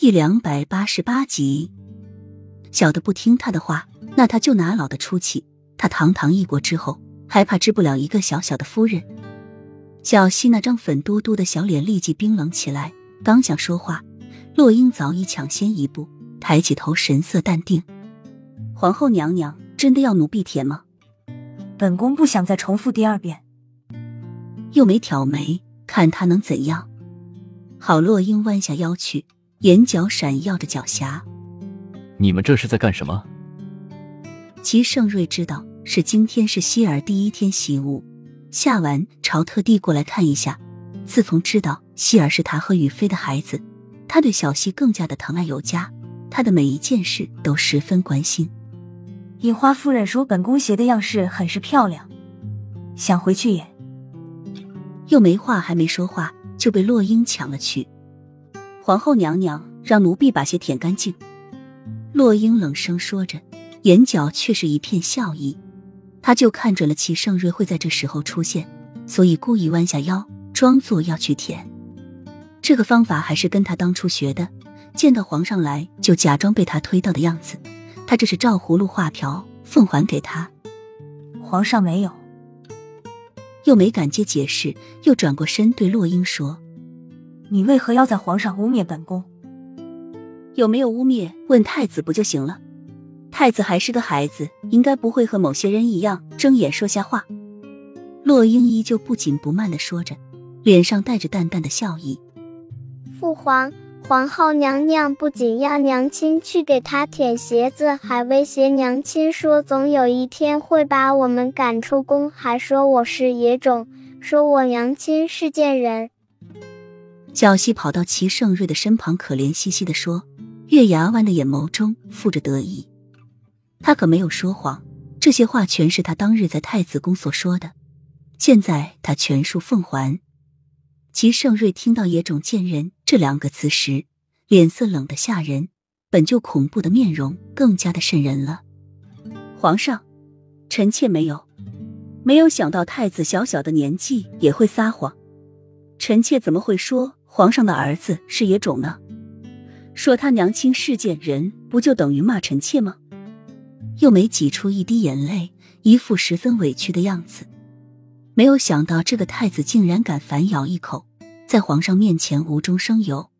第两百八十八集。小的不听他的话，那他就拿老的出气。他堂堂一国之后，还怕治不了一个小小的夫人？小溪那张粉嘟嘟的小脸立即冰冷起来，刚想说话，洛英早已抢先一步，抬起头，神色淡定。皇后娘娘真的要奴婢舔吗？本宫不想再重复第二遍。又没挑眉，看他能怎样？好洛英弯下腰去，眼角闪耀着狡黠。你们这是在干什么？齐盛瑞知道是今天是希儿第一天习武，下完朝特地过来看一下。自从知道希儿是他和雨飞的孩子，他对小希更加的疼爱有加，他的每一件事都十分关心。樱花夫人说本宫鞋的样式很是漂亮，想回去也。又没话还没说话，就被洛英抢了去。皇后娘娘让奴婢把鞋舔干净。洛英冷声说着，眼角却是一片笑意。他就看准了齐盛瑞会在这时候出现，所以故意弯下腰，装作要去舔。这个方法还是跟他当初学的，见到皇上来就假装被他推到的样子。他这是照葫芦画瓢，奉还给他。皇上没有，又没敢接解释，又转过身对洛英说：“你为何要在皇上污蔑本宫？”有没有污蔑？问太子不就行了？太子还是个孩子，应该不会和某些人一样睁眼说瞎话。洛英依旧不紧不慢的说着，脸上带着淡淡的笑意。父皇，皇后娘娘不仅要娘亲去给她舔鞋子，还威胁娘亲说总有一天会把我们赶出宫，还说我是野种，说我娘亲是贱人。小溪跑到齐盛瑞的身旁，可怜兮兮的说。月牙湾的眼眸中附着得意，他可没有说谎，这些话全是他当日在太子宫所说的，现在他全数奉还。齐盛瑞听到“野种贱人”这两个词时，脸色冷得吓人，本就恐怖的面容更加的渗人了。皇上，臣妾没有，没有想到太子小小的年纪也会撒谎，臣妾怎么会说皇上的儿子是野种呢？说他娘亲是贱人，不就等于骂臣妾吗？又没挤出一滴眼泪，一副十分委屈的样子。没有想到这个太子竟然敢反咬一口，在皇上面前无中生有，